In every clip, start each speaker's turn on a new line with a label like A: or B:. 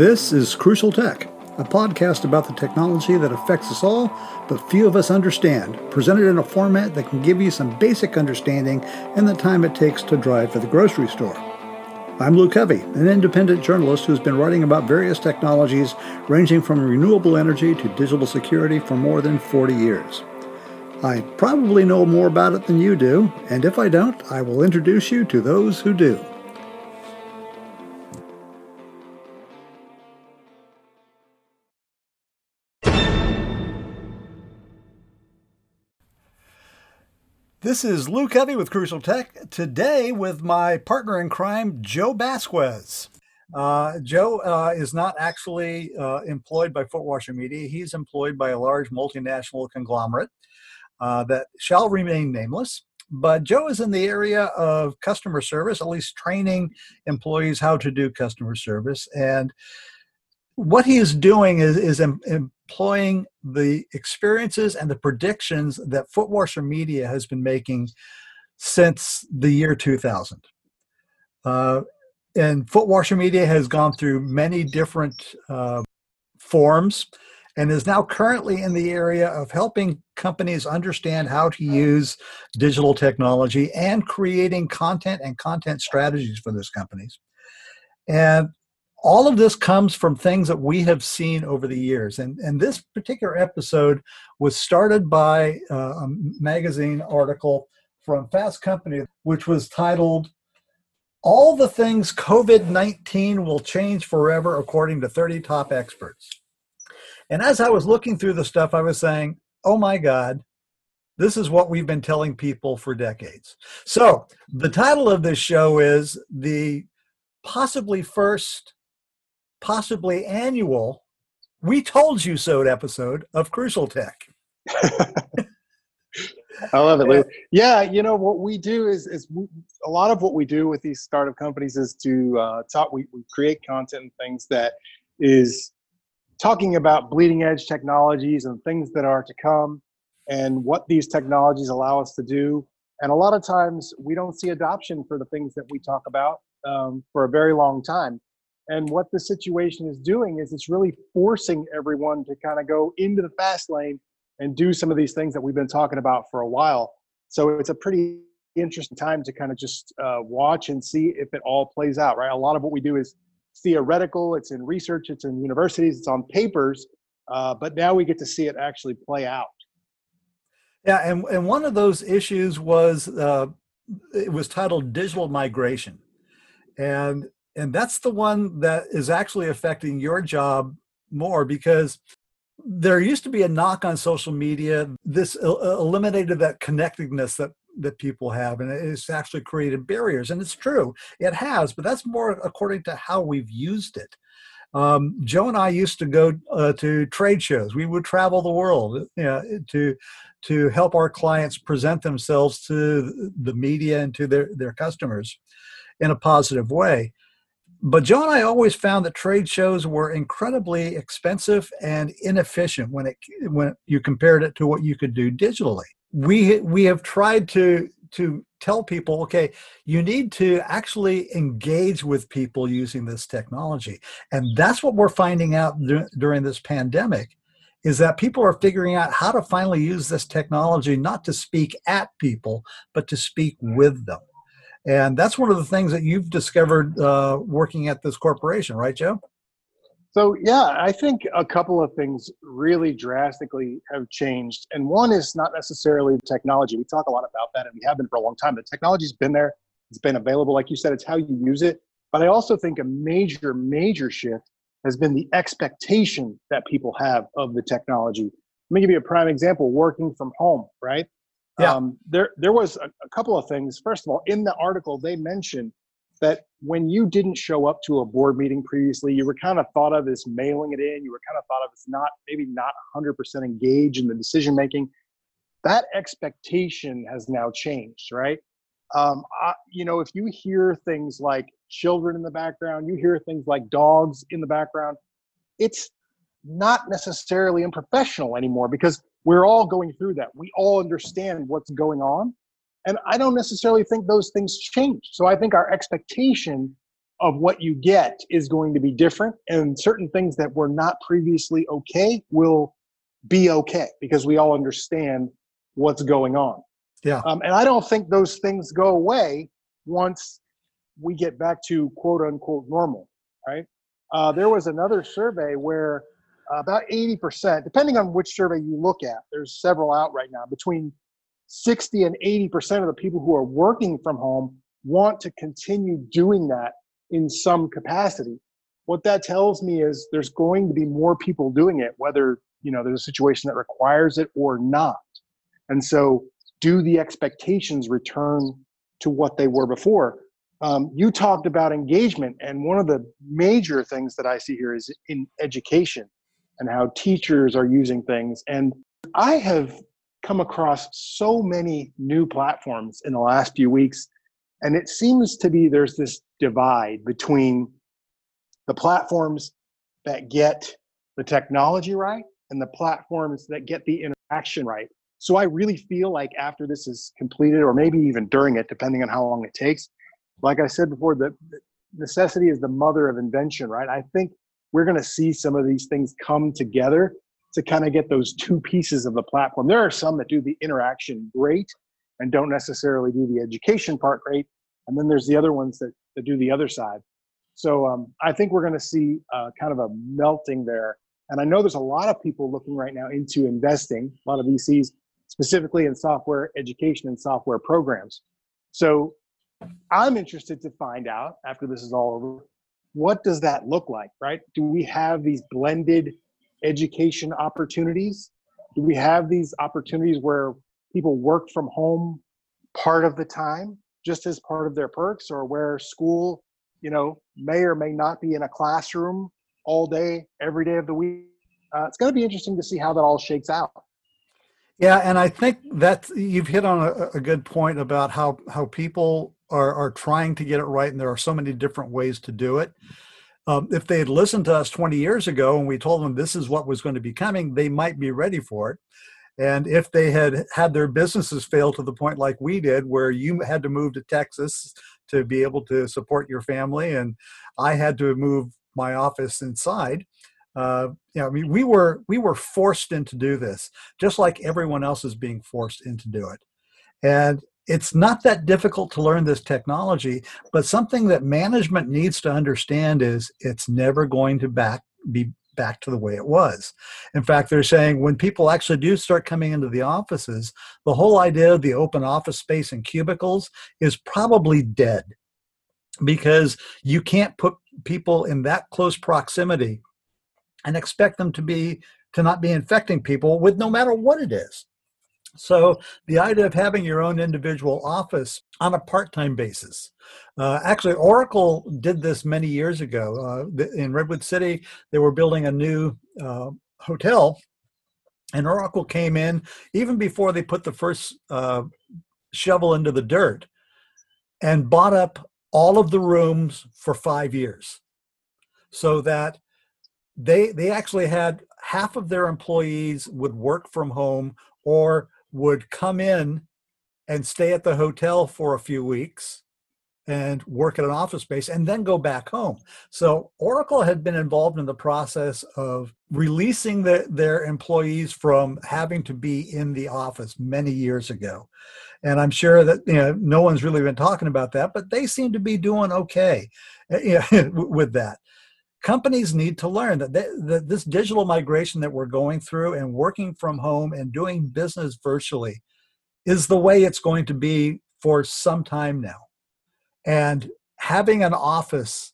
A: This is Crucial Tech, a podcast about the technology that affects us all, but few of us understand, presented in a format that can give you some basic understanding in the time it takes to drive to the grocery store. I'm Lou Covey, an independent journalist who's been writing about various technologies ranging from renewable energy to digital security for more than 40 years. I probably know more about it than you do, and if I don't, I will introduce you to those who do. This is Lou Covey with Crucial Tech. Today, with my partner in crime, Joe Basques. Uh, Joe uh, is not actually uh, employed by Footwasher Media. He's employed by a large multinational conglomerate uh, that shall remain nameless. But Joe is in the area of customer service, at least training employees how to do customer service. And what he is doing is, is em- employing the experiences and the predictions that Footwasher Media has been making since the year 2000. Uh, and Footwasher Media has gone through many different uh, forms and is now currently in the area of helping companies understand how to use digital technology and creating content and content strategies for those companies. And all of this comes from things that we have seen over the years. And, and this particular episode was started by uh, a magazine article from Fast Company, which was titled All the Things COVID 19 Will Change Forever, according to 30 Top Experts. And as I was looking through the stuff, I was saying, oh my God, this is what we've been telling people for decades. So the title of this show is The Possibly First possibly annual we told you so episode of crucial tech.
B: I love it. Lou. yeah you know what we do is is we, a lot of what we do with these startup companies is to uh, talk we, we create content and things that is talking about bleeding edge technologies and things that are to come and what these technologies allow us to do. And a lot of times we don't see adoption for the things that we talk about um, for a very long time and what the situation is doing is it's really forcing everyone to kind of go into the fast lane and do some of these things that we've been talking about for a while. So it's a pretty interesting time to kind of just uh, watch and see if it all plays out, right? A lot of what we do is theoretical, it's in research, it's in universities, it's on papers, uh, but now we get to see it actually play out.
A: Yeah, and, and one of those issues was uh, it was titled digital migration. And and that's the one that is actually affecting your job more because there used to be a knock on social media this eliminated that connectedness that that people have and it's actually created barriers and it's true it has but that's more according to how we've used it. Um, joe and i used to go uh, to trade shows. We would travel the world you know, to to help our clients present themselves to the media and to their, their customers in a positive way but Joe and I always found that trade shows were incredibly expensive and inefficient when it when you compared it to what you could do digitally. We we have tried to to tell people, okay, you need to actually engage with people using this technology, and that's what we're finding out during this pandemic, is that people are figuring out how to finally use this technology not to speak at people, but to speak with them. And that's one of the things that you've discovered uh, working at this corporation, right, Joe?
B: So, yeah, I think a couple of things really drastically have changed. And one is not necessarily the technology. We talk a lot about that, and we have been for a long time. The technology's been there, it's been available. Like you said, it's how you use it. But I also think a major, major shift has been the expectation that people have of the technology. Let me give you a prime example working from home, right? Yeah. Um, there, there was a, a couple of things. First of all, in the article, they mentioned that when you didn't show up to a board meeting previously, you were kind of thought of as mailing it in. You were kind of thought of as not, maybe not 100% engaged in the decision making. That expectation has now changed, right? Um, I, you know, if you hear things like children in the background, you hear things like dogs in the background, it's not necessarily unprofessional anymore because we're all going through that. We all understand what's going on. And I don't necessarily think those things change. So I think our expectation of what you get is going to be different. And certain things that were not previously okay will be okay because we all understand what's going on.
A: Yeah.
B: Um, and I don't think those things go away once we get back to quote unquote normal, right? Uh, there was another survey where about 80%, depending on which survey you look at, there's several out right now, between 60 and 80% of the people who are working from home want to continue doing that in some capacity. What that tells me is there's going to be more people doing it, whether you know there's a situation that requires it or not. And so, do the expectations return to what they were before? Um, you talked about engagement, and one of the major things that I see here is in education and how teachers are using things. And I have come across so many new platforms in the last few weeks, and it seems to be there's this divide between the platforms that get the technology right and the platforms that get the interaction right. So I really feel like after this is completed, or maybe even during it, depending on how long it takes, like I said before, the necessity is the mother of invention, right? I think we're going to see some of these things come together to kind of get those two pieces of the platform. There are some that do the interaction great and don't necessarily do the education part great. And then there's the other ones that, that do the other side. So um, I think we're going to see uh, kind of a melting there. And I know there's a lot of people looking right now into investing, a lot of VCs, specifically in software education and software programs. So I'm interested to find out after this is all over what does that look like, right? Do we have these blended education opportunities? Do we have these opportunities where people work from home part of the time, just as part of their perks, or where school, you know, may or may not be in a classroom all day, every day of the week? Uh, it's going to be interesting to see how that all shakes out.
A: Yeah, and I think that you've hit on a, a, good point about how how people are are trying to get it right, and there are so many different ways to do it. Um, if they had listened to us 20 years ago and we told them this is what was going to be coming, they might be ready for it. And if they had had their businesses fail to the point like we did, where you had to move to Texas to be able to support your family, and I had to move my office inside, uh, you know, I mean, we were we were forced into do this, just like everyone else is being forced into do it. And it's not that difficult to learn this technology, but something that management needs to understand is it's never going to back be back to the way it was. In fact, they're saying when people actually do start coming into the offices, the whole idea of the open office space and cubicles is probably dead because you can't put people in that close proximity and expect them to be to not be infecting people with no matter what it is. So the idea of having your own individual office on a part-time basis. Uh, actually, Oracle did this many years ago. Uh, in Redwood City, they were building a new uh, hotel, and Oracle came in even before they put the first uh, shovel into the dirt and bought up all of the rooms for five years so that they they actually had half of their employees would work from home or would come in and stay at the hotel for a few weeks and work at an office space and then go back home. So Oracle had been involved in the process of releasing the, their employees from having to be in the office many years ago. And I'm sure that you know no one's really been talking about that, but they seem to be doing okay eh, with that companies need to learn that, they, that this digital migration that we're going through and working from home and doing business virtually is the way it's going to be for some time now. And having an office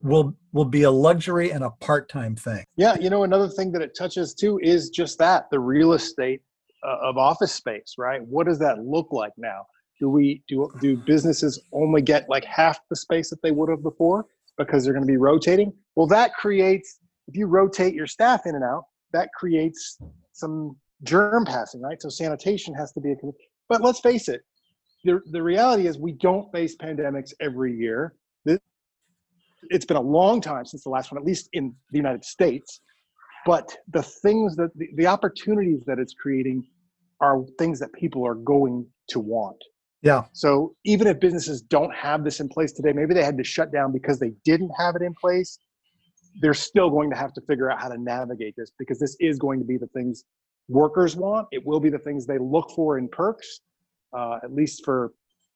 A: will will be a luxury and a part-time thing.
B: Yeah you know another thing that it touches too is just that the real estate uh, of office space right? What does that look like now? Do we do do businesses only get like half the space that they would have before because they're going to be rotating. Well, that creates, if you rotate your staff in and out, that creates some germ passing, right? So sanitation has to be a, but let's face it, the, the reality is we don't face pandemics every year. It's been a long time since the last one, at least in the United States. But the things that the, the opportunities that it's creating are things that people are going to want.
A: Yeah.
B: So even if businesses don't have this in place today, maybe they had to shut down because they didn't have it in place. They're still going to have to figure out how to navigate this because this is going to be the things workers want. It will be the things they look for in perks, uh, at least for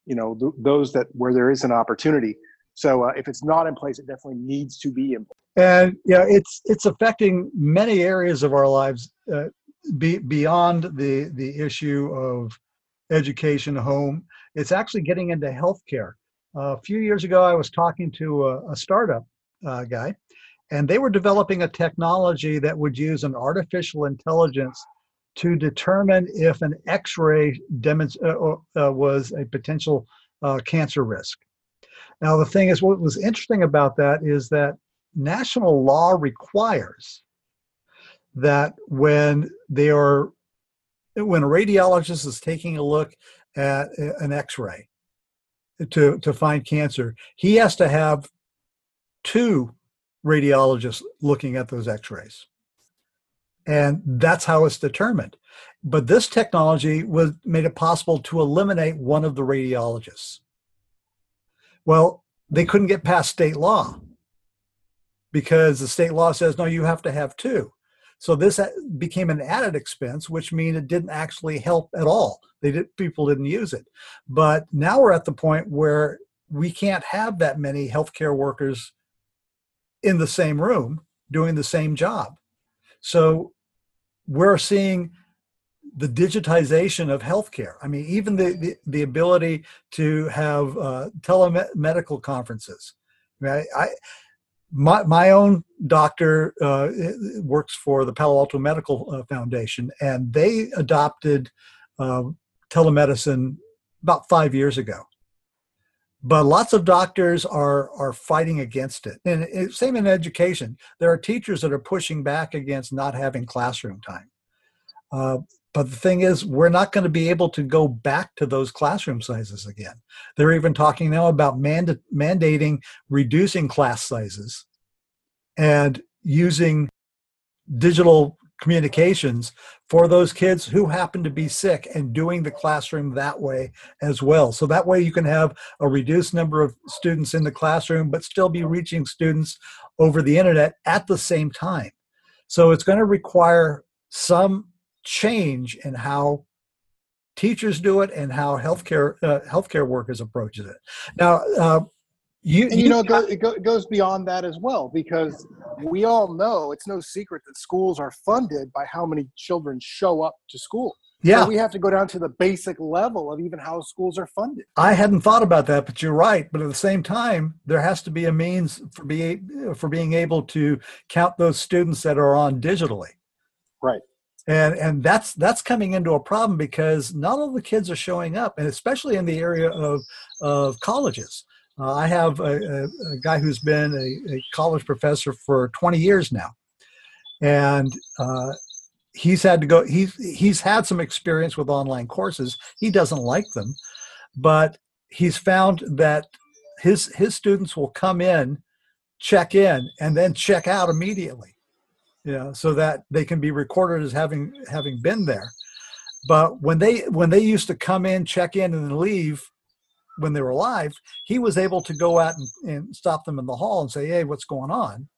B: you know th- those that where there is an opportunity. So uh, if it's not in place, it definitely needs to be in place.
A: And yeah, it's it's affecting many areas of our lives uh, be, beyond the the issue of education, home. It's actually getting into healthcare. Uh, a few years ago, I was talking to a, a startup uh, guy, and they were developing a technology that would use an artificial intelligence to determine if an X-ray demonst- uh, uh, was a potential uh, cancer risk. Now, the thing is, what was interesting about that is that national law requires that when they are when a radiologist is taking a look at uh, an x-ray to, to find cancer he has to have two radiologists looking at those x-rays. And that's how it's determined. But this technology was made it possible to eliminate one of the radiologists. Well they couldn't get past state law because the state law says no you have to have two so this became an added expense, which means it didn't actually help at all. They did, people didn't use it. But now we're at the point where we can't have that many healthcare workers in the same room doing the same job. So we're seeing the digitization of healthcare. I mean, even the, the, the ability to have uh, telemedical conferences. Right? I, my, my own doctor uh, works for the Palo Alto Medical uh, Foundation, and they adopted uh, telemedicine about five years ago. But lots of doctors are are fighting against it, and it, same in education. There are teachers that are pushing back against not having classroom time. Uh, but the thing is, we're not going to be able to go back to those classroom sizes again. They're even talking now about manda- mandating reducing class sizes and using digital communications for those kids who happen to be sick and doing the classroom that way as well. So that way you can have a reduced number of students in the classroom, but still be reaching students over the internet at the same time. So it's going to require some change in how teachers do it and how healthcare uh, healthcare workers approaches it. Now, uh,
B: you, and you, you know, it, go, it, go, it goes beyond that as well because we all know it's no secret that schools are funded by how many children show up to school.
A: Yeah.
B: So we have to go down to the basic level of even how schools are funded.
A: I hadn't thought about that, but you're right. But at the same time, there has to be a means for be for being able to count those students that are on digitally.
B: Right
A: and and that's that's coming into a problem because not all the kids are showing up and especially in the area of of colleges. Uh, i have a, a, guy who's been a, a, college professor for 20 years now. And uh, he's had to go he's he's had some experience with online courses. He doesn't like them but he's found that his his students will come in check in and then check out immediately know, so that they can be recorded as having having been there. But when they when they used to come in, check in, and leave when they were alive he was able to go out and, and stop them in the hall and say, "Hey, what's going on?"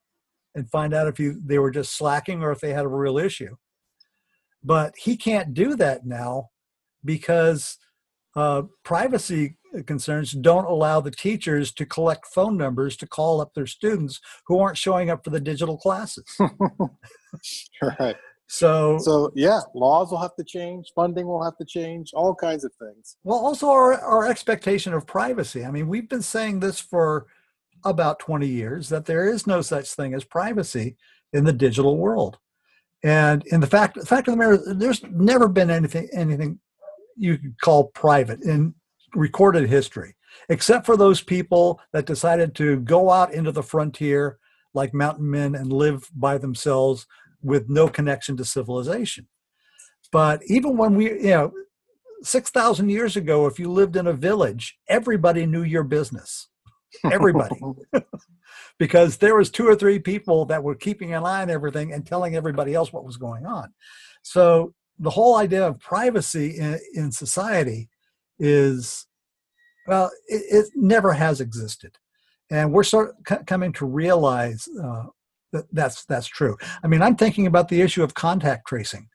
A: and find out if you they were just slacking or if they had a real issue. But he can't do that now because uh, privacy concerns don't allow the teachers to collect phone numbers to call up their students who aren't showing up for the digital classes.
B: right.
A: So,
B: so yeah, laws will have to change, funding will have to change, all kinds of things.
A: Well, also our, our expectation of privacy. I mean, we've been saying this for about 20 years that there is no such thing as privacy in the digital world. And in the fact, the fact of the matter, there's never been anything anything you could call private in recorded history, except for those people that decided to go out into the frontier like mountain men and live by themselves with no connection to civilization. But even when we, you know, 6,000 years ago, if you lived in a village, everybody knew your business. Everybody. because there was two or three people that were keeping an eye on everything and telling everybody else what was going on. So the whole idea of privacy in, in society is Well, it, it never has existed, and we're sort of coming to realize uh, that that's that's true. I mean, I'm thinking about the issue of contact tracing.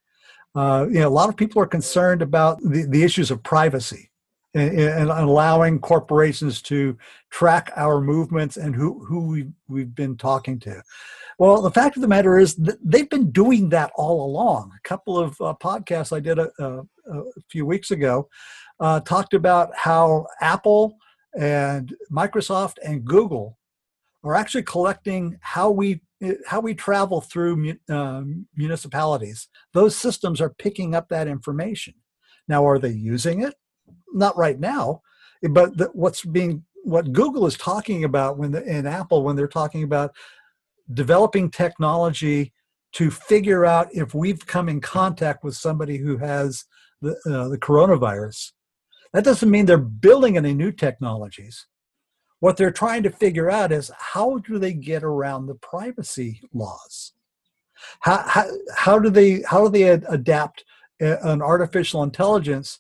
A: Uh, you know, a lot of people are concerned about the, the issues of privacy and, and, allowing corporations to track our movements and who who we've, we've been talking to. Well, the fact of the matter is they've been doing that all along. A couple of uh, podcasts I did a, a, a few weeks ago uh, talked about how Apple and Microsoft and Google are actually collecting how we how we travel through um, municipalities. Those systems are picking up that information. Now, are they using it? Not right now, but the, what's being what Google is talking about when the, in Apple when they're talking about developing technology to figure out if we've come in contact with somebody who has the, uh, the coronavirus. That doesn't mean they're building any new technologies. What they're trying to figure out is how do they get around the privacy laws? How, how, how do they how do they adapt uh, an artificial intelligence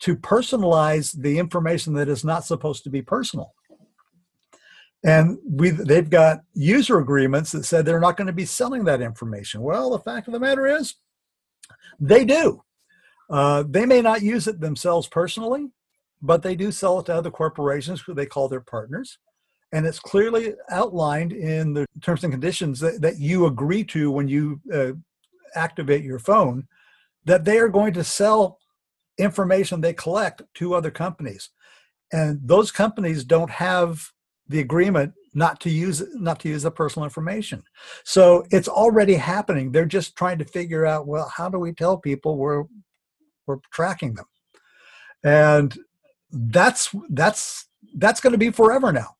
A: to personalize the information that is not supposed to be personal? and we they've got user agreements that said they're not going to be selling that information well the fact of the matter is they do uh, they may not use it themselves personally but they do sell it to other corporations who they call their partners. And it's clearly outlined in the terms and conditions that, that you agree to when you uh, activate your phone that they are going to sell information they collect to other companies. And those companies don't have the agreement not to use not to use the personal information. So it's already happening. They're just trying to figure out well how do we tell people we're we're tracking them. And that's that's that's going to be forever now.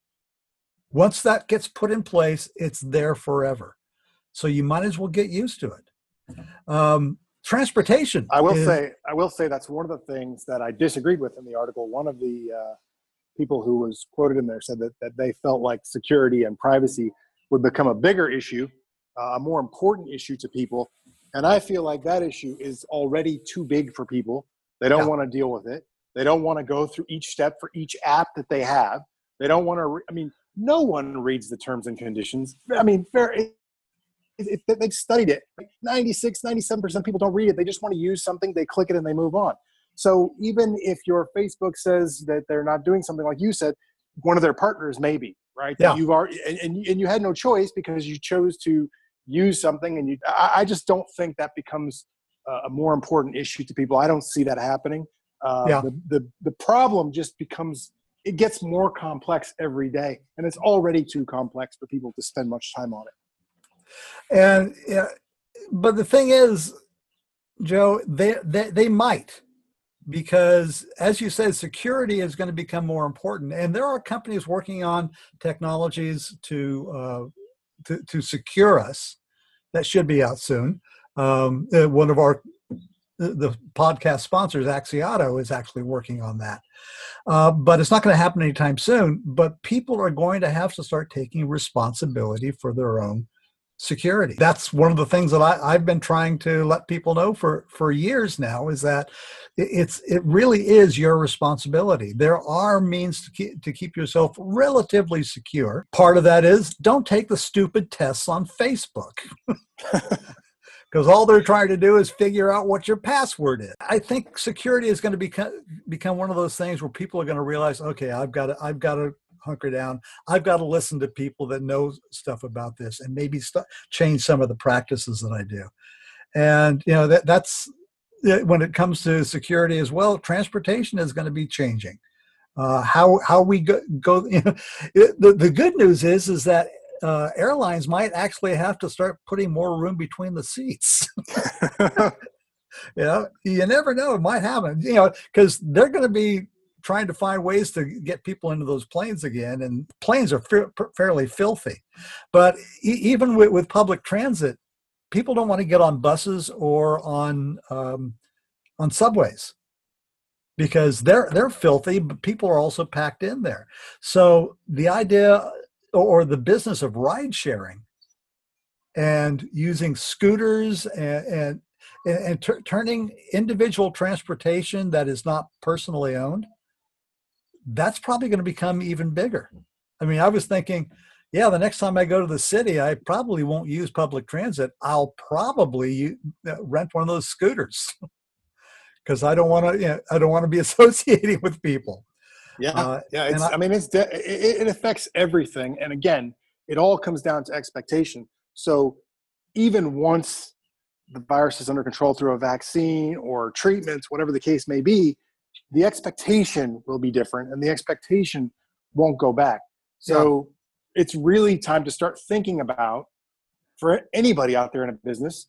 A: Once that gets put in place it's there forever. So you might as well get used to it. Um, transportation
B: i will is, say i will say that's one of the things that i disagreed with in the article. One of the uh, people who was quoted in there said that, that they felt like security and privacy would become a bigger issue, uh, a more important issue to people. And I feel like that issue is already too big for people. They don't yeah. want to deal with it. They don't want to go through each step for each app that they have. They don't want to, re- I mean, no one reads the terms and conditions. I mean, fair, it, it, they've studied it. 96, 97% of people don't read it. They just want to use something, they click it, and they move on. So even if your Facebook says that they're not doing something like you said, one of their partners maybe, right?
A: Yeah.
B: you are, and, and, and you had no choice because you chose to use something and you, I, I just don't think that becomes a more important issue to people. I don't see that happening. Uh, yeah. the, the, the problem just becomes, it gets more complex every day and it's already too complex for people to spend much time on it.
A: And, yeah, but the thing is, Joe, they, they, they might, because as you said security is going to become more important and there are companies working on technologies to uh, to, to, secure us. That should be out soon. Um, uh, one of our the podcast sponsors axiato is actually working on that. Uh, but it's not going to happen anytime soon but people are going to have to start taking responsibility for their own security. That's one of the things that I, have been trying to let people know for, for years now is that it's it really is your responsibility. There are means to keep, to keep yourself relatively secure. Part of that is don't take the stupid tests on Facebook. because all they're trying to do is figure out what your password is. I think security is going to become become one of those things where people are going to realize, okay, I've got to I've got to hunker down. I've got to listen to people that know stuff about this and maybe st- change some of the practices that I do. And you know that that's when it comes to security as well. Transportation is going to be changing. Uh, how how we go, go you know, the the good news is is that uh, airlines might actually have to start putting more room between the seats. you know, you never know; it might happen. You know, because they're going to be trying to find ways to get people into those planes again, and planes are fairly filthy. But e- even with, with, public transit, people don't want to get on buses or on um, on subways because they're they're filthy, but people are also packed in there. So the idea or the business of ride sharing and using scooters and, and and, turning individual transportation that is not personally owned that's probably going to become even bigger. I mean, I was thinking, yeah, the next time I go to the city, I probably won't use public transit. I'll probably uh, rent one of those scooters because I don't want to. You know, I don't want to be associating with people.
B: Yeah, uh, yeah. It's, I, I, mean, it's de- it, it affects everything, and again, it all comes down to expectation. So even once the virus is under control through a vaccine or treatments, whatever the case may be, the expectation will be different, and the expectation won't go back. So yeah. it's really time to start thinking about for anybody out there in a business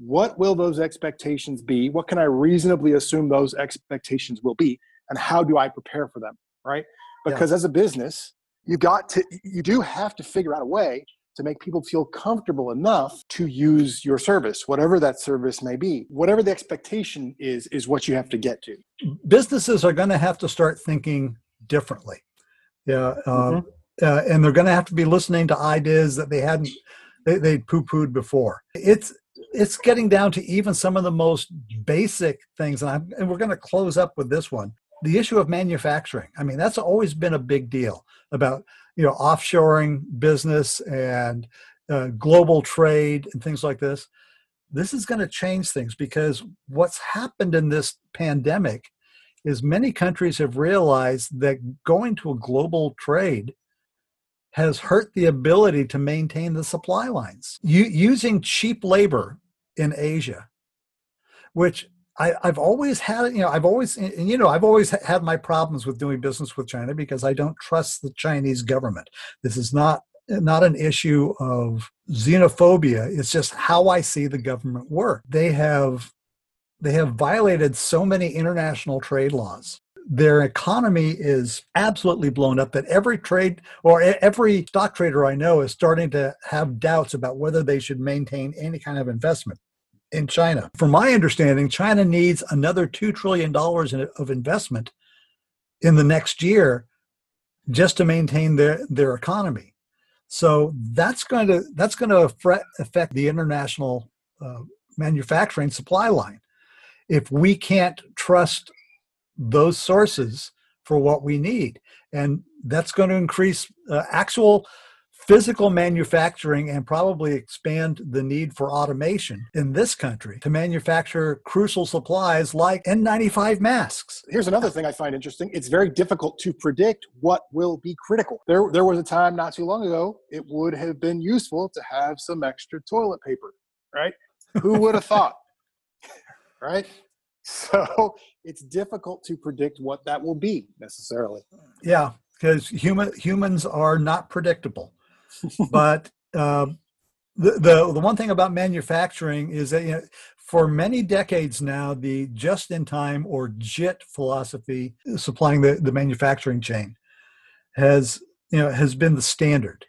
B: what will those expectations be what can i reasonably assume those expectations will be and how do i prepare for them right because yeah. as a business you got to you do have to figure out a way to make people feel comfortable enough to use your service whatever that service may be. Whatever the expectation is is what you have to get to.
A: Businesses are going to have to start thinking differently. Yeah uh, mm-hmm. uh, and they're going to have to be listening to ideas that they hadn't they, they poo-pooed before. It's it's getting down to even some of the most basic things and, I'm, and we're going to close up with this one the issue of manufacturing i mean that's always been a big deal about you know offshoring business and uh, global trade and things like this this is going to change things because what's happened in this pandemic is many countries have realized that going to a global trade has hurt the ability to maintain the supply lines. U- using cheap labor in Asia, which I, have always had, you know, I've always, and you know, I've always had my problems with doing business with China because I don't trust the Chinese government. This is not not an issue of xenophobia. It's just how I see the government work. They have they have violated so many international trade laws their economy is absolutely blown up that every trade or every stock trader I know is starting to have doubts about whether they should maintain any kind of investment in China. From my understanding, China needs another $2 trillion of investment in the next year just to maintain their, their economy. So that's going to that's going to affect the international uh, manufacturing supply line. If we can't trust those sources for what we need. And that's going to increase uh, actual physical manufacturing and probably expand the need for automation in this country to manufacture crucial supplies like N95 masks.
B: Here's another thing I find interesting. It's very difficult to predict what will be critical. There, there was a time not too long ago, it would have been useful to have some extra toilet paper, right? Who would have thought? right? So it's difficult to predict what that will be necessarily.
A: Yeah, because human humans are not predictable. But uh, the, the the one thing about manufacturing is that you know, for many decades now, the just-in-time or JIT philosophy supplying the, the manufacturing chain has you know has been the standard.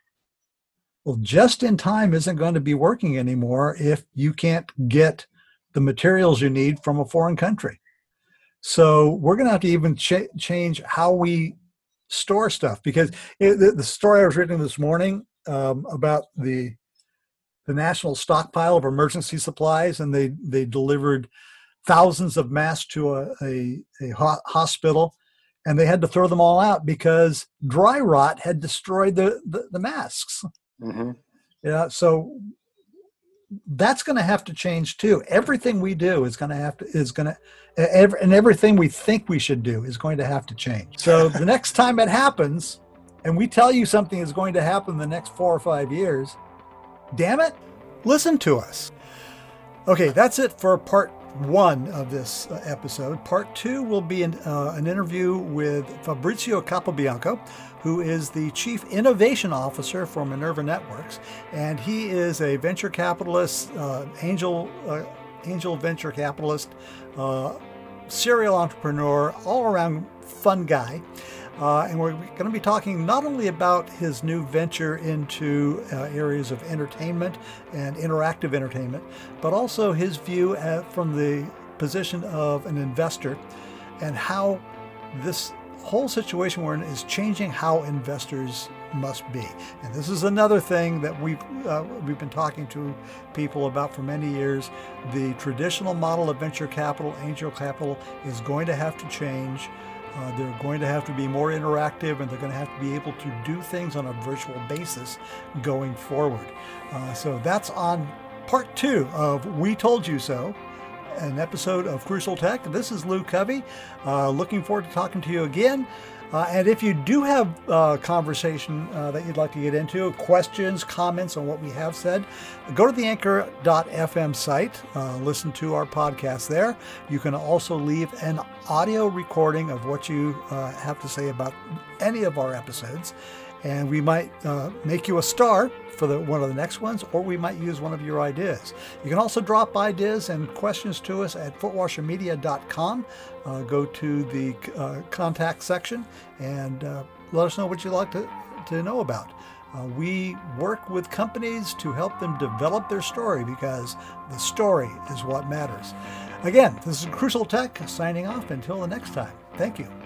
A: Well, just in time isn't going to be working anymore if you can't get the materials you need from a foreign country. So we're going to have to even ch- change how we store stuff because it, the, the, story I was reading this morning um, about the the national stockpile of emergency supplies, and they they delivered thousands of masks to a, a, a ho- hospital, and they had to throw them all out because dry rot had destroyed the the, the masks. Mm-hmm. Yeah, so that's going to have to change too. Everything we do is going to have to is going to and everything we think we should do is going to have to change. So the next time it happens, and we tell you something is going to happen in the next four or five years, damn it, listen to us. Okay, that's it for part one of this uh, episode. Part two will be an, uh, an interview with Fabrizio Capobianco, who is the Chief Innovation Officer for Minerva Networks, and he is a venture capitalist, uh, angel, uh, angel venture capitalist, uh, serial entrepreneur, all around fun guy. Uh, and we're going to be talking not only about his new venture into uh, areas of entertainment and interactive entertainment, but also his view at, from the position of an investor and how this whole situation we're in is changing how investors must be. And this is another thing that we've uh, we've been talking to people about for many years. The traditional model of venture capital, angel capital, is going to have to change. Uh, they're going to have to be more interactive and they're going to have to be able to do things on a virtual basis going forward. Uh, so that's on part two of We Told You So, an episode of Crucial Tech. This is Lou Covey. Uh, looking forward to talking to you again. Uh, and if you do have a uh, conversation uh, that you'd like to get into, questions, comments on what we have said, go to the anchor.fm site, uh, listen to our podcast there. You can also leave an audio recording of what you uh, have to say about any of our episodes. And we might make you a star for the, one of the next ones, or we might use one of your ideas. You can also drop ideas and questions to us at footwashermedia.com. Uh, go to the uh, contact section and uh, let us know what you'd like to, to know about. Uh, we work with companies to help them develop their story because the story is what matters. Again, this is Crucial Tech signing off until the next time. Thank you.